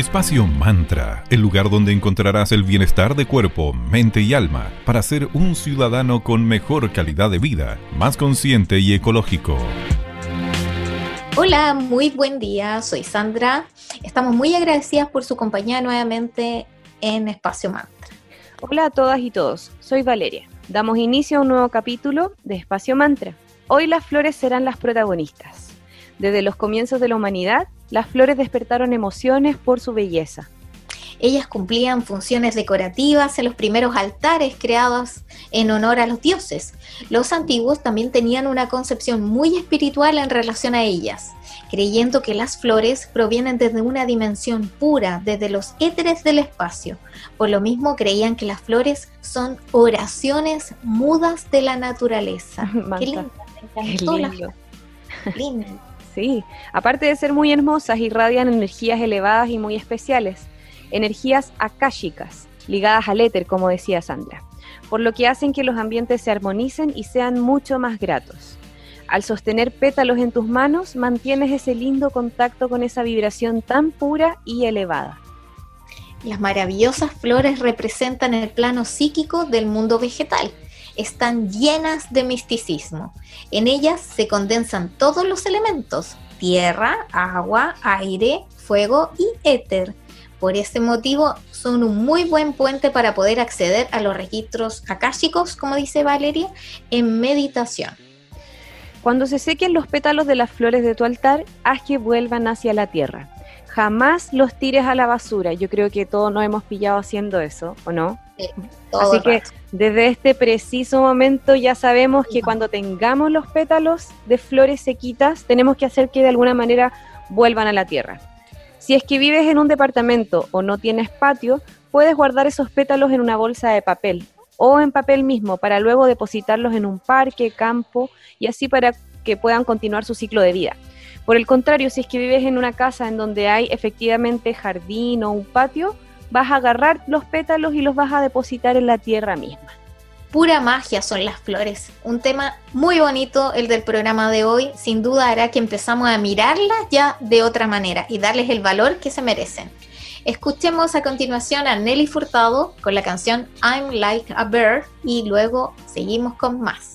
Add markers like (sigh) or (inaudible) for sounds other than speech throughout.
Espacio Mantra, el lugar donde encontrarás el bienestar de cuerpo, mente y alma para ser un ciudadano con mejor calidad de vida, más consciente y ecológico. Hola, muy buen día, soy Sandra. Estamos muy agradecidas por su compañía nuevamente en Espacio Mantra. Hola a todas y todos, soy Valeria. Damos inicio a un nuevo capítulo de Espacio Mantra. Hoy las flores serán las protagonistas. Desde los comienzos de la humanidad, las flores despertaron emociones por su belleza. Ellas cumplían funciones decorativas en los primeros altares creados en honor a los dioses. Los antiguos también tenían una concepción muy espiritual en relación a ellas, creyendo que las flores provienen desde una dimensión pura, desde los éteres del espacio. Por lo mismo creían que las flores son oraciones mudas de la naturaleza. (laughs) Qué lindo, me encantó lindo. Sí, aparte de ser muy hermosas, irradian energías elevadas y muy especiales, energías akáshicas, ligadas al éter, como decía Sandra, por lo que hacen que los ambientes se armonicen y sean mucho más gratos. Al sostener pétalos en tus manos, mantienes ese lindo contacto con esa vibración tan pura y elevada. Las maravillosas flores representan el plano psíquico del mundo vegetal están llenas de misticismo. En ellas se condensan todos los elementos, tierra, agua, aire, fuego y éter. Por ese motivo son un muy buen puente para poder acceder a los registros akáshicos, como dice Valeria, en meditación. Cuando se sequen los pétalos de las flores de tu altar, haz que vuelvan hacia la tierra. Jamás los tires a la basura. Yo creo que todos nos hemos pillado haciendo eso, ¿o no? Así que desde este preciso momento ya sabemos que cuando tengamos los pétalos de flores sequitas, tenemos que hacer que de alguna manera vuelvan a la tierra. Si es que vives en un departamento o no tienes patio, puedes guardar esos pétalos en una bolsa de papel o en papel mismo para luego depositarlos en un parque, campo y así para que puedan continuar su ciclo de vida. Por el contrario, si es que vives en una casa en donde hay efectivamente jardín o un patio, vas a agarrar los pétalos y los vas a depositar en la tierra misma. Pura magia son las flores. Un tema muy bonito el del programa de hoy. Sin duda hará que empezamos a mirarlas ya de otra manera y darles el valor que se merecen. Escuchemos a continuación a Nelly Furtado con la canción I'm Like a Bird y luego seguimos con más.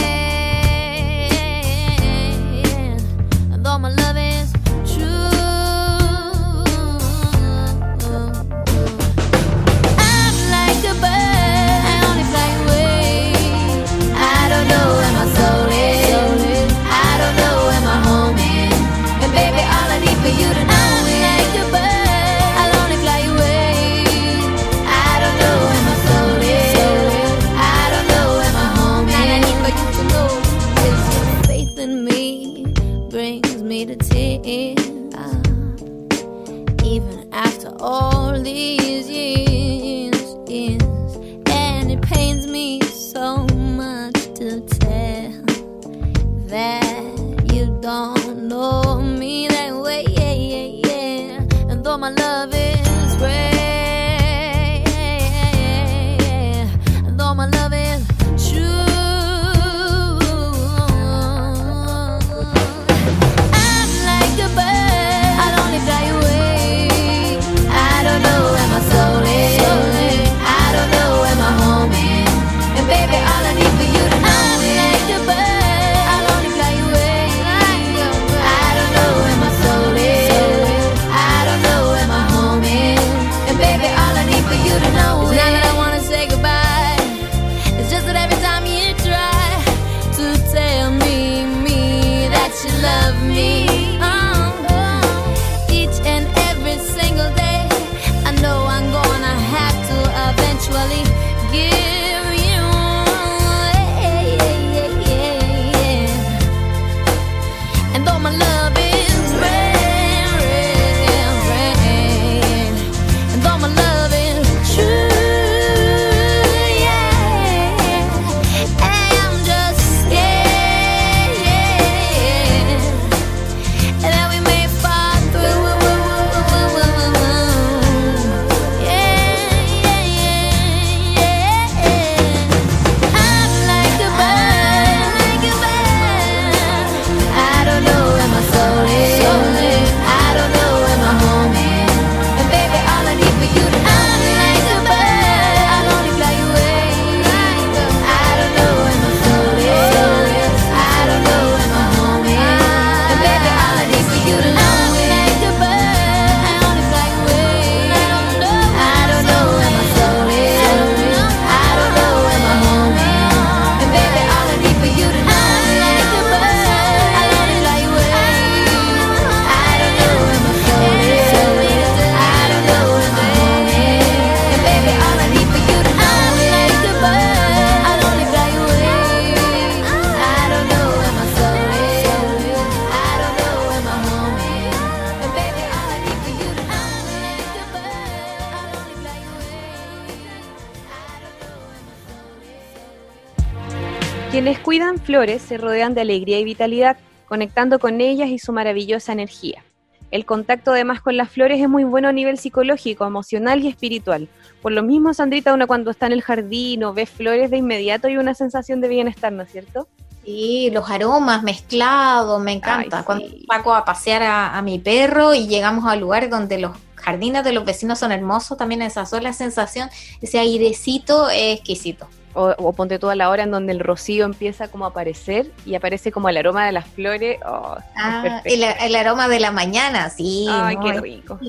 Quienes cuidan flores se rodean de alegría y vitalidad, conectando con ellas y su maravillosa energía. El contacto además con las flores es muy bueno a nivel psicológico, emocional y espiritual. Por lo mismo, Sandrita, uno cuando está en el jardín o ve flores de inmediato hay una sensación de bienestar, ¿no es cierto? Sí, los aromas mezclados, me encanta. Cuando saco a pasear a, mi perro y llegamos a lugares donde los jardines de los vecinos son hermosos, también esa sola sensación, ese airecito es exquisito. O, ponte toda la hora en donde el rocío empieza como a aparecer y aparece como el aroma de las flores. Oh, ah, el, aroma de la mañana, sí. Ay, qué rico.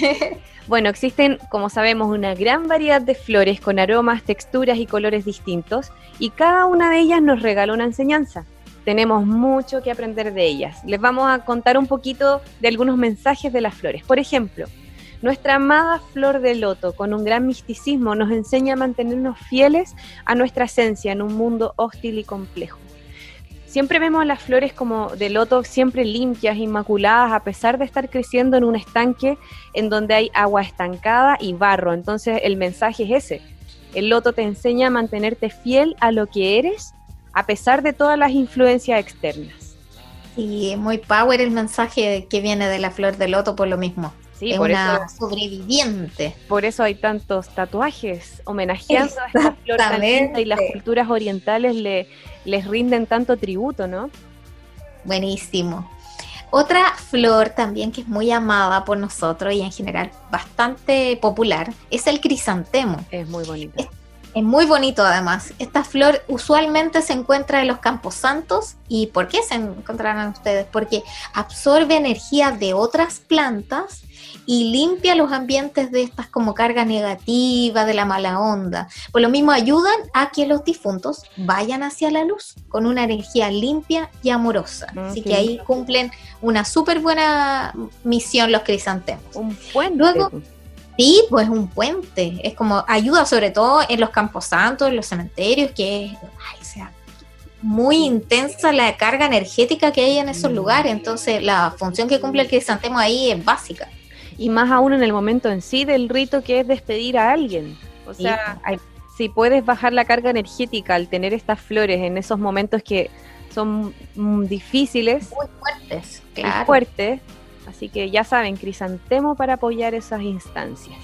(laughs) bueno, existen, como sabemos, una gran variedad de flores con aromas, texturas y colores distintos y cada una de ellas nos regala una enseñanza. Tenemos mucho que aprender de ellas. Les vamos a contar un poquito de algunos mensajes de las flores. Por ejemplo, nuestra amada flor de loto, con un gran misticismo, nos enseña a mantenernos fieles a nuestra esencia en un mundo hostil y complejo. Siempre vemos las flores como de loto siempre limpias, inmaculadas, a pesar de estar creciendo en un estanque en donde hay agua estancada y barro. Entonces el mensaje es ese. El loto te enseña a mantenerte fiel a lo que eres a pesar de todas las influencias externas. Y muy power el mensaje que viene de la flor de loto por lo mismo. Sí, por una eso, sobreviviente. Por eso hay tantos tatuajes homenajeando a esta flor tan y las culturas orientales le, les rinden tanto tributo, ¿no? Buenísimo. Otra flor también que es muy amada por nosotros y en general bastante popular es el crisantemo. Es muy bonito. Es muy bonito además. Esta flor usualmente se encuentra en los campos santos. ¿Y por qué se encontrarán ustedes? Porque absorbe energía de otras plantas y limpia los ambientes de estas como carga negativa, de la mala onda. Por lo mismo ayudan a que los difuntos vayan hacia la luz con una energía limpia y amorosa. Así que ahí cumplen una súper buena misión los crisantemos. Un buen Luego, Sí, pues un puente. Es como ayuda sobre todo en los camposantos, en los cementerios, que es sea, muy intensa la carga energética que hay en esos mm. lugares. Entonces la función que cumple el crisantemo ahí es básica. Y más aún en el momento en sí del rito que es despedir a alguien. O sea, si puedes bajar la carga energética al tener estas flores en esos momentos que son mm, difíciles. Muy fuertes, claro. Fuertes Así que ya saben, crisantemo para apoyar esas instancias.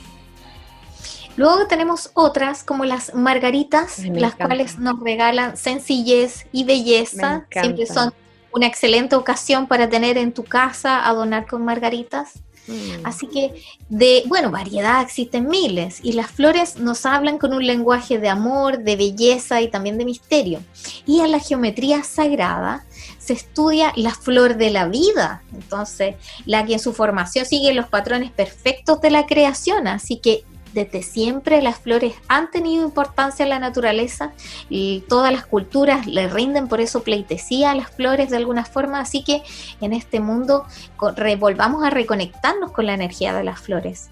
Luego tenemos otras como las margaritas, las cuales nos regalan sencillez y belleza. Siempre son una excelente ocasión para tener en tu casa, adornar con margaritas. Mm. Así que de, bueno, variedad existen miles y las flores nos hablan con un lenguaje de amor, de belleza y también de misterio. Y en la geometría sagrada se estudia la flor de la vida, entonces la que en su formación sigue los patrones perfectos de la creación, así que desde siempre las flores han tenido importancia en la naturaleza y todas las culturas le rinden por eso pleitesía a las flores de alguna forma, así que en este mundo volvamos a reconectarnos con la energía de las flores.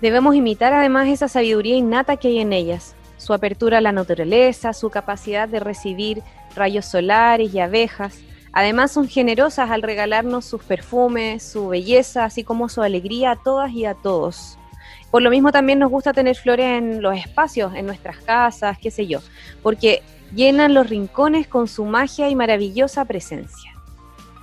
Debemos imitar además esa sabiduría innata que hay en ellas, su apertura a la naturaleza, su capacidad de recibir rayos solares y abejas. Además son generosas al regalarnos sus perfumes, su belleza, así como su alegría a todas y a todos. Por lo mismo también nos gusta tener flores en los espacios, en nuestras casas, qué sé yo, porque llenan los rincones con su magia y maravillosa presencia.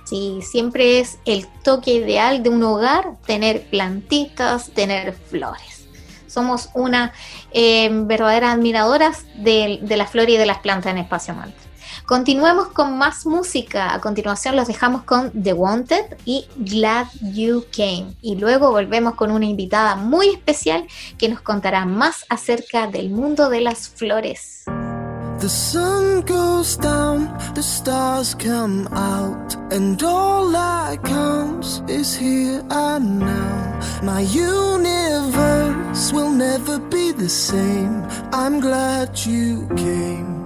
Sí, siempre es el toque ideal de un hogar tener plantitas, tener flores. Somos una eh, verdadera admiradoras de, de la flor y de las plantas en Espacio Mantra. Continuemos con más música. A continuación los dejamos con The Wanted y Glad You Came. Y luego volvemos con una invitada muy especial que nos contará más acerca del mundo de las flores. The sun goes down, the stars come out, and all that counts is here and now. My universe will never be the same. I'm glad you came.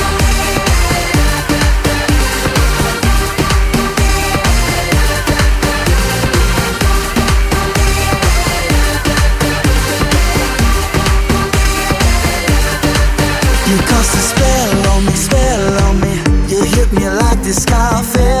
Me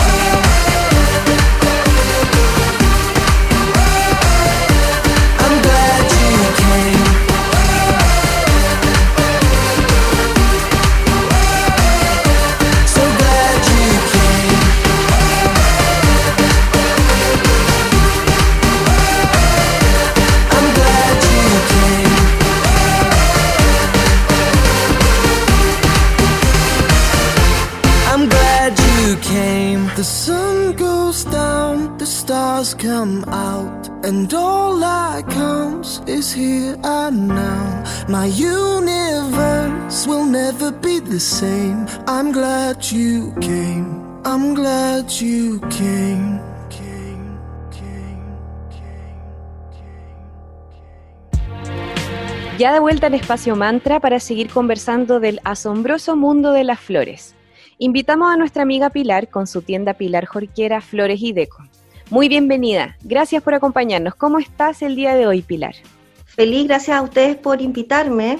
The same. I'm glad you came. I'm glad you came. Came, came, came, came. Ya de vuelta al espacio mantra para seguir conversando del asombroso mundo de las flores. Invitamos a nuestra amiga Pilar con su tienda Pilar Jorquera Flores y Deco. Muy bienvenida. Gracias por acompañarnos. ¿Cómo estás el día de hoy, Pilar? Feliz, gracias a ustedes por invitarme.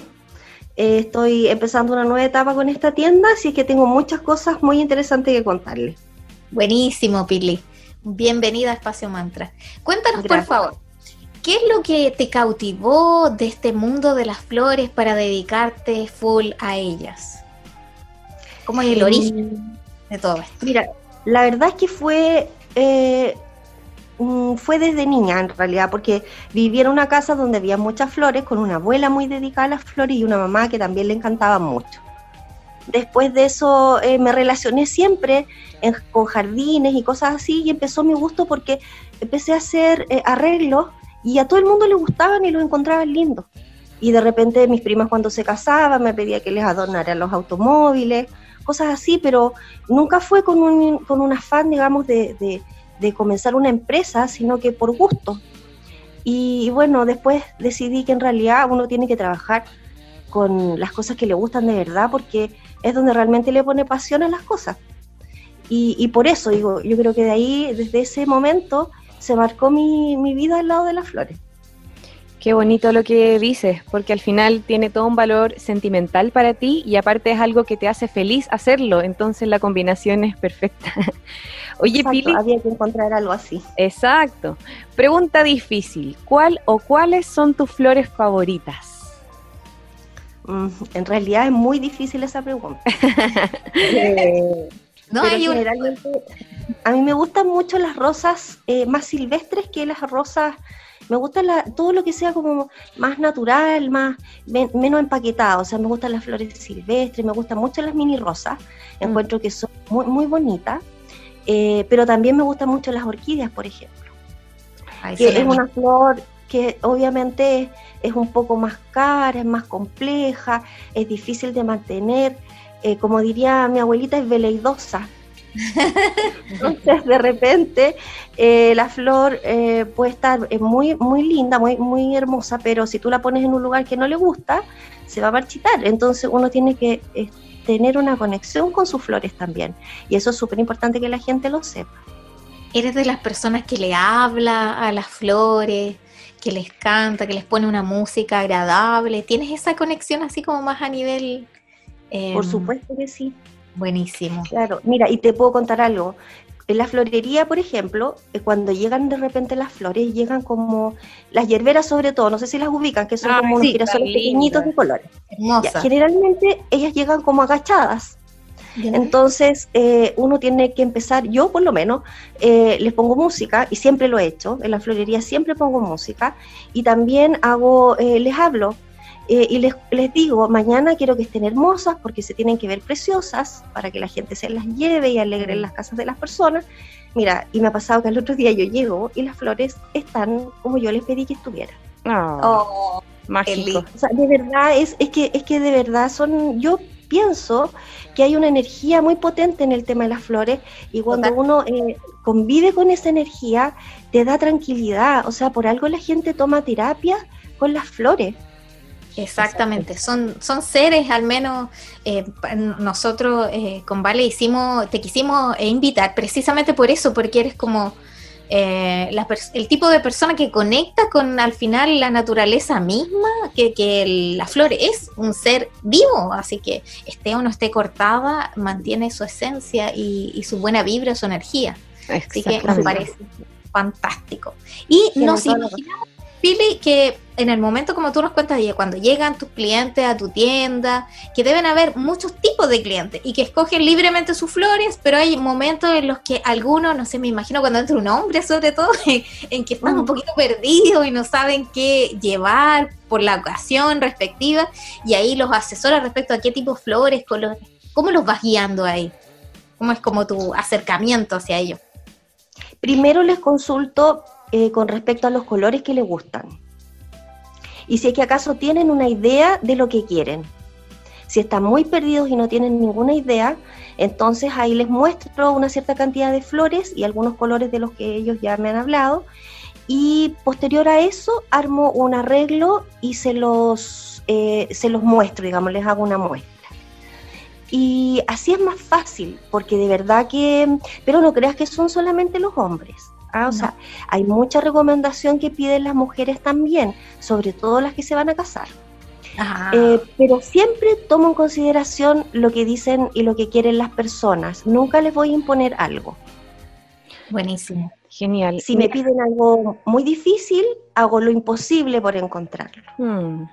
Eh, estoy empezando una nueva etapa con esta tienda, así que tengo muchas cosas muy interesantes que contarles. Buenísimo, Pili. Bienvenida a Espacio Mantra. Cuéntanos, Gracias. por favor, ¿qué es lo que te cautivó de este mundo de las flores para dedicarte full a ellas? ¿Cómo es el Eh, origen de todo esto? Mira, la verdad es que fue, eh, mm, fue desde niña en realidad, porque viví en una casa donde había muchas flores, con una abuela muy dedicada a las flores y una mamá que también le encantaban mucho. Después de eso eh, me relacioné siempre con jardines y cosas así y empezó mi gusto porque empecé a hacer eh, arreglos y a todo el mundo le gustaban y los encontraban lindos. Y de repente mis primas cuando se casaban me pedía que les adornara los automóviles, cosas así, pero nunca fue con un, con un afán, digamos, de- de comenzar una empresa, sino que por gusto. Y, bueno, después decidí que en realidad uno tiene que trabajar con las cosas que le gustan de verdad, porque es donde realmente le pone pasión a las cosas. Y, y por eso, digo, yo creo que de ahí, desde ese momento, se marcó mi, mi vida al lado de las flores. Qué bonito lo que dices, porque al final tiene todo un valor sentimental para ti y aparte es algo que te hace feliz hacerlo, entonces la combinación es perfecta. (laughs) Oye, Exacto, Pili, había que encontrar algo así. exacto. Pregunta difícil, ¿cuál o cuáles son tus flores favoritas? Mm, en realidad es muy difícil esa pregunta. Eh, (laughs) No, pero hay un- generalmente a mí me gustan mucho las rosas eh, más silvestres que las rosas. Me gusta la- todo lo que sea como más natural, más men- menos empaquetado. O sea, me gustan las flores silvestres, me gustan mucho las mini rosas. Mm. Encuentro que son muy, muy bonitas. Eh, pero también me gustan mucho las orquídeas, por ejemplo Ay, que sí, es una flor que obviamente es un poco más cara, es más compleja, es difícil de mantener, eh, como diría mi abuelita, es veleidosa. Entonces, de repente, eh, la flor eh, puede estar eh, muy, muy linda, muy, muy hermosa, pero si tú la pones en un lugar que no le gusta, se va a marchitar. Entonces, uno tiene que tener una conexión con sus flores también. Y eso es súper importante que la gente lo sepa. ¿Eres de las personas que le habla a las flores, que les canta, que les pone una música agradable? ¿Tienes esa conexión así como más a nivel... Por supuesto que sí. Buenísimo. Claro, mira, y te puedo contar algo. En la florería, por ejemplo, eh, cuando llegan de repente las flores, llegan como las hierberas sobre todo, no sé si las ubican, que son como unos girasoles pequeñitos de colores. generalmente ellas llegan como agachadas. Entonces, eh, uno tiene que empezar, yo por lo menos, eh, les pongo música, y siempre lo he hecho, en la florería siempre pongo música, y también hago, les hablo, eh, y les, les, digo, mañana quiero que estén hermosas porque se tienen que ver preciosas para que la gente se las lleve y alegre en las casas de las personas. Mira, y me ha pasado que el otro día yo llego y las flores están como yo les pedí que estuvieran. Oh, mágico. O sea, de verdad, es, es, que, es que de verdad son, yo pienso que hay una energía muy potente en el tema de las flores y cuando uno eh, convive con esa energía, te da tranquilidad. O sea, por algo la gente toma terapia con las flores. Exactamente, son, son seres, al menos eh, nosotros eh, con Vale hicimos, te quisimos invitar precisamente por eso, porque eres como eh, el tipo de persona que conecta con al final la naturaleza misma, que, que la flor es un ser vivo, así que esté o no esté cortada, mantiene su esencia y, su buena vibra, su energía. Así que me parece fantástico. Y nos imaginamos Pili, que en el momento como tú nos cuentas, cuando llegan tus clientes a tu tienda, que deben haber muchos tipos de clientes y que escogen libremente sus flores, pero hay momentos en los que algunos, no sé, me imagino cuando entra un hombre sobre todo, (laughs) en que están un poquito perdidos y no saben qué llevar por la ocasión respectiva, y ahí los asesoras respecto a qué tipo de flores, colores, ¿cómo los vas guiando ahí? ¿Cómo es como tu acercamiento hacia ellos? Primero les consulto eh, con respecto a los colores que les gustan. Y si es que acaso tienen una idea de lo que quieren. Si están muy perdidos y no tienen ninguna idea, entonces ahí les muestro una cierta cantidad de flores y algunos colores de los que ellos ya me han hablado. Y posterior a eso armo un arreglo y se los, eh, se los muestro, digamos, les hago una muestra. Y así es más fácil, porque de verdad que, pero no creas que son solamente los hombres. Ah, o sea, hay mucha recomendación que piden las mujeres también, sobre todo las que se van a casar. Eh, pero siempre tomo en consideración lo que dicen y lo que quieren las personas. Nunca les voy a imponer algo. Buenísimo. Genial. Si me piden algo muy difícil, hago lo imposible por encontrarlo. Hmm.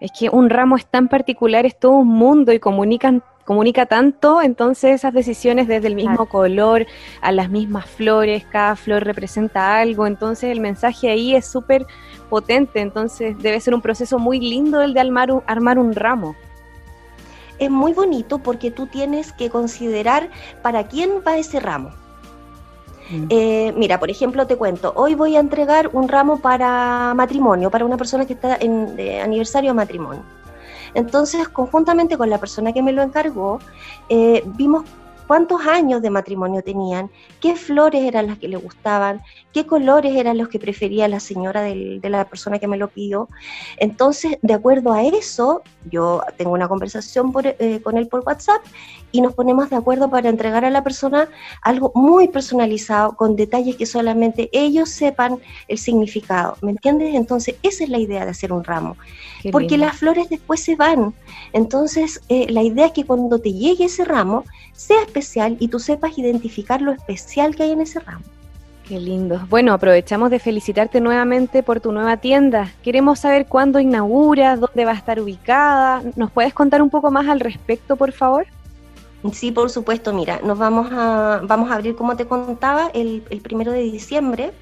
Es que un ramo es tan particular, es todo un mundo y comunican comunica tanto, entonces esas decisiones desde el mismo color, a las mismas flores, cada flor representa algo, entonces el mensaje ahí es súper potente, entonces debe ser un proceso muy lindo el de armar un, armar un ramo. Es muy bonito porque tú tienes que considerar para quién va ese ramo. Mm. Eh, mira, por ejemplo, te cuento, hoy voy a entregar un ramo para matrimonio, para una persona que está en aniversario de matrimonio. Entonces, conjuntamente con la persona que me lo encargó, eh, vimos cuántos años de matrimonio tenían, qué flores eran las que le gustaban, qué colores eran los que prefería la señora de la persona que me lo pidió. Entonces, de acuerdo a eso, yo tengo una conversación eh, con él por WhatsApp y nos ponemos de acuerdo para entregar a la persona algo muy personalizado, con detalles que solamente ellos sepan el significado. ¿Me entiendes? Entonces, esa es la idea de hacer un ramo. porque las flores después se van. Entonces, eh, la idea es que cuando te llegue ese ramo, sea especial y tú sepas identificar lo especial que hay en ese ramo. Qué lindo. Bueno, aprovechamos de felicitarte nuevamente por tu nueva tienda. Queremos saber cuándo inaugura, dónde va a estar ubicada. ¿Nos puedes contar un poco más al respecto, por favor? Sí, por supuesto. Mira, nos vamos a, vamos a abrir, como te contaba, el, primero de diciembre.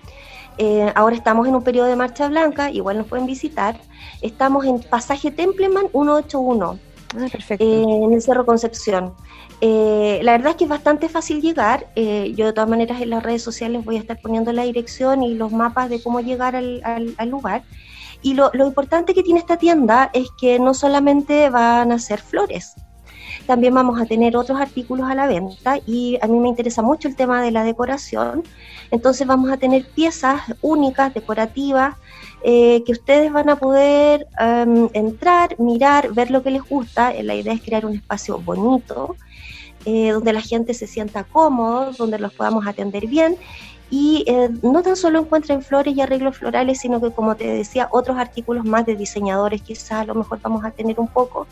Eh, ahora estamos en un periodo de marcha blanca, igual nos pueden visitar. Estamos en pasaje Templeman 181, ah, perfecto. Eh, en el Cerro Concepción. Eh, la verdad es que es bastante fácil llegar. yo de todas maneras en las redes sociales voy a estar poniendo la dirección y los mapas de cómo llegar al, lugar. Y lo, lo importante que tiene esta tienda es que no solamente van a ser flores, también vamos a tener otros artículos a la venta y a mí me interesa mucho el tema de la decoración. Entonces vamos a tener piezas únicas, decorativas, eh, que ustedes van a poder em, entrar, mirar, ver lo que les gusta. La idea es crear un espacio bonito, eh, donde la gente se sienta cómodo, donde los podamos atender bien y eh, no tan solo encuentren flores y arreglos florales, sino que como te decía, otros artículos más de diseñadores, quizás a lo mejor vamos a tener un poco.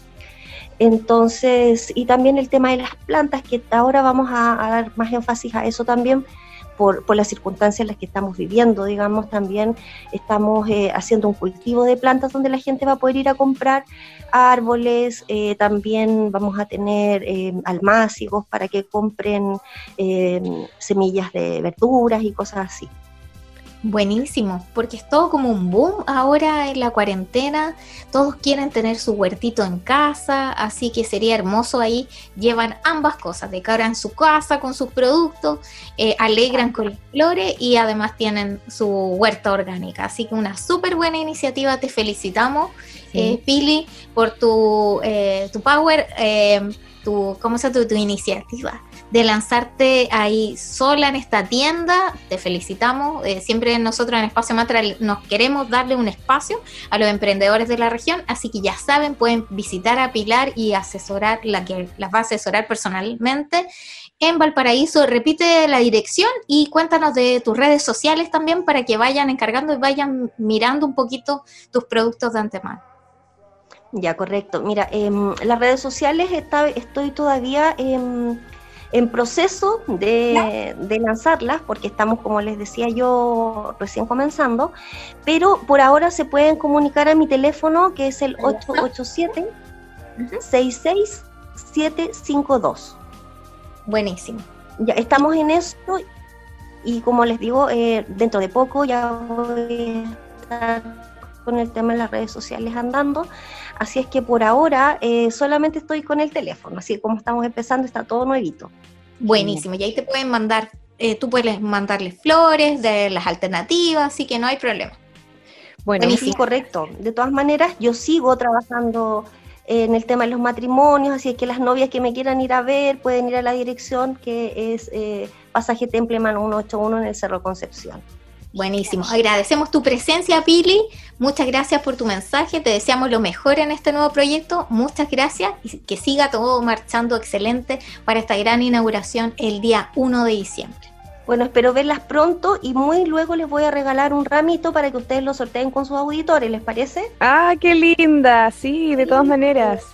Entonces, y también el tema de las plantas, que ahora vamos a, dar más énfasis a eso también, por, por, las circunstancias en las que estamos viviendo, digamos, también estamos eh, haciendo un cultivo de plantas donde la gente va a poder ir a comprar árboles, eh, también vamos a tener eh, almácigos para que compren semillas de verduras y cosas así. Buenísimo, porque es todo como un boom ahora en la cuarentena. Todos quieren tener su huertito en casa, así que sería hermoso ahí. Llevan ambas cosas, decoran su casa con sus productos, eh, alegran con las flores y además tienen su huerta orgánica. Así que una súper buena iniciativa, te felicitamos, eh, Pili, por tu, eh, tu power, tu, ¿cómo se llama? tu iniciativa de lanzarte ahí sola en esta tienda. Te felicitamos. Eh, siempre nosotros en Espacio Mantra nos queremos darle un espacio a los emprendedores de la región, así que ya saben, pueden visitar a Pilar y asesorar, la que las va a asesorar personalmente en Valparaíso. Repite la dirección y cuéntanos de tus redes sociales también para que vayan encargando y vayan mirando un poquito tus productos de antemano. Ya, correcto. Mira, em, las redes sociales está, estoy todavía en en proceso de, lanzarlas, porque estamos, como les decía yo, recién comenzando, pero por ahora se pueden comunicar a mi teléfono, que es el 887-66752. Buenísimo. Ya estamos en esto y como les digo, eh, dentro de poco ya voy a estar con el tema en las redes sociales andando. Así es que por ahora eh, solamente estoy con el teléfono, así como estamos empezando está todo nuevito. Buenísimo, y ahí te pueden mandar, eh, tú puedes mandarles flores de las alternativas, así que no hay problema. Bueno, sí, correcto. De todas maneras, yo sigo trabajando en el tema de los matrimonios, así es que las novias que me quieran ir a ver pueden ir a la dirección que es eh, Pasaje Templeman 181 en el Cerro Concepción. Buenísimo. Agradecemos tu presencia, Pili. Muchas gracias por tu mensaje. Te deseamos lo mejor en este nuevo proyecto. Muchas gracias y que siga todo marchando excelente para esta gran inauguración el día 1 de diciembre. Bueno, espero verlas pronto y muy luego les voy a regalar un ramito para que ustedes lo sorteen con sus auditores, ¿les parece? Ah, qué linda, sí, de todas maneras.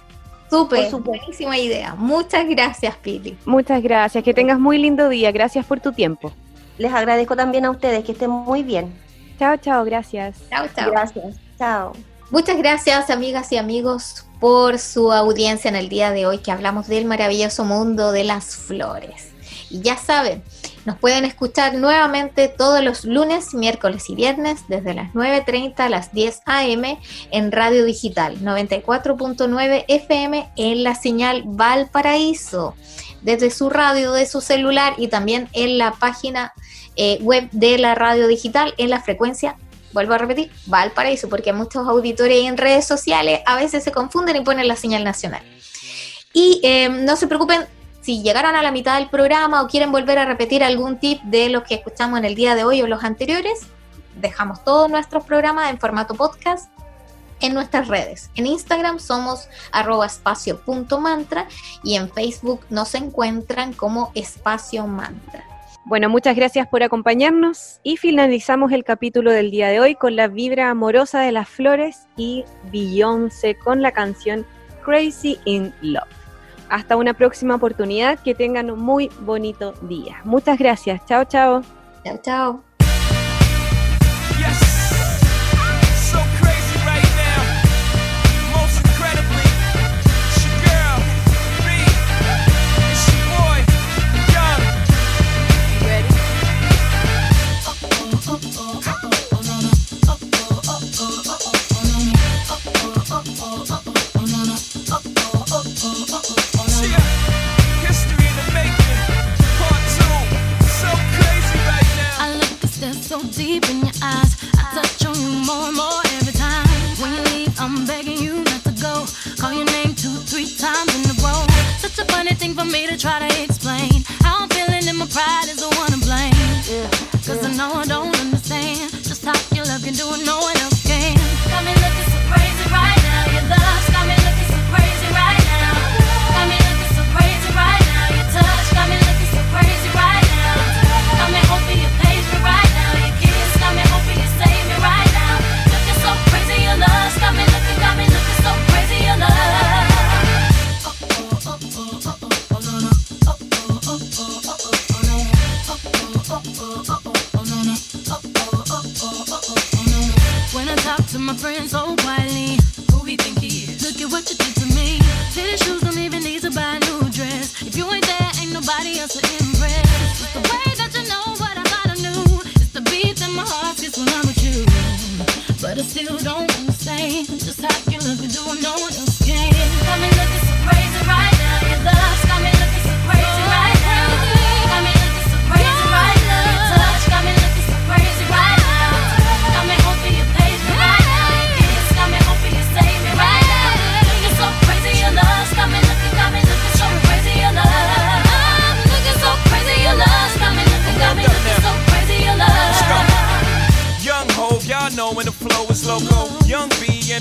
Súper, buenísima idea. Muchas gracias, Pili. Muchas gracias, que tengas muy lindo día. Gracias por tu tiempo. Les agradezco también a ustedes, que estén muy bien. Chao, chao, gracias. Chao, chao. Gracias, chao. Muchas gracias, amigas y amigos, por su audiencia en el día de hoy que hablamos del maravilloso mundo de las flores. Y ya saben, nos pueden escuchar nuevamente todos los lunes, miércoles y viernes desde las 9.30 a las 10 a.m. en Radio Digital 94.9 FM en la señal Valparaíso desde su radio, de su celular y también en la página eh, web de la radio digital en la frecuencia, vuelvo a repetir, Valparaíso, porque muchos auditores en redes sociales a veces se confunden y ponen la señal nacional. Y em, no se preocupen, si llegaron a la mitad del programa o quieren volver a repetir algún tip de los que escuchamos en el día de hoy o los anteriores, dejamos todos nuestros programas en formato podcast en nuestras redes. En Instagram somos arroba espacio.mantra y en Facebook nos encuentran como espacio mantra. Bueno, muchas gracias por acompañarnos y finalizamos el capítulo del día de hoy con la vibra amorosa de las flores y Beyoncé con la canción Crazy in Love. Hasta una próxima oportunidad, que tengan un muy bonito día. Muchas gracias, chao, chao. Chao, chao. Deep in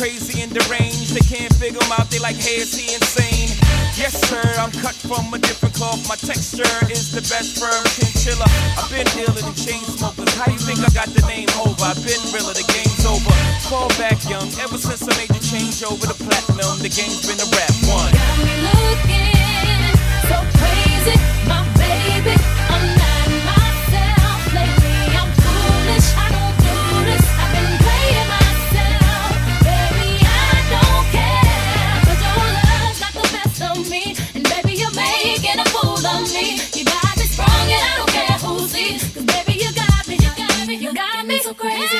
crazy and deranged. They can't figure them out, they like, hey, is he insane? Yes, sir, I'm cut from a different cloth. My texture is the best firm chinchilla. I've been dealing in chain smokers. How you think I got the name over? I've been realer, the game's over. Call back young, ever since I made the change over to platinum, the game's been a rap one. Got me looking so crazy. My crazy.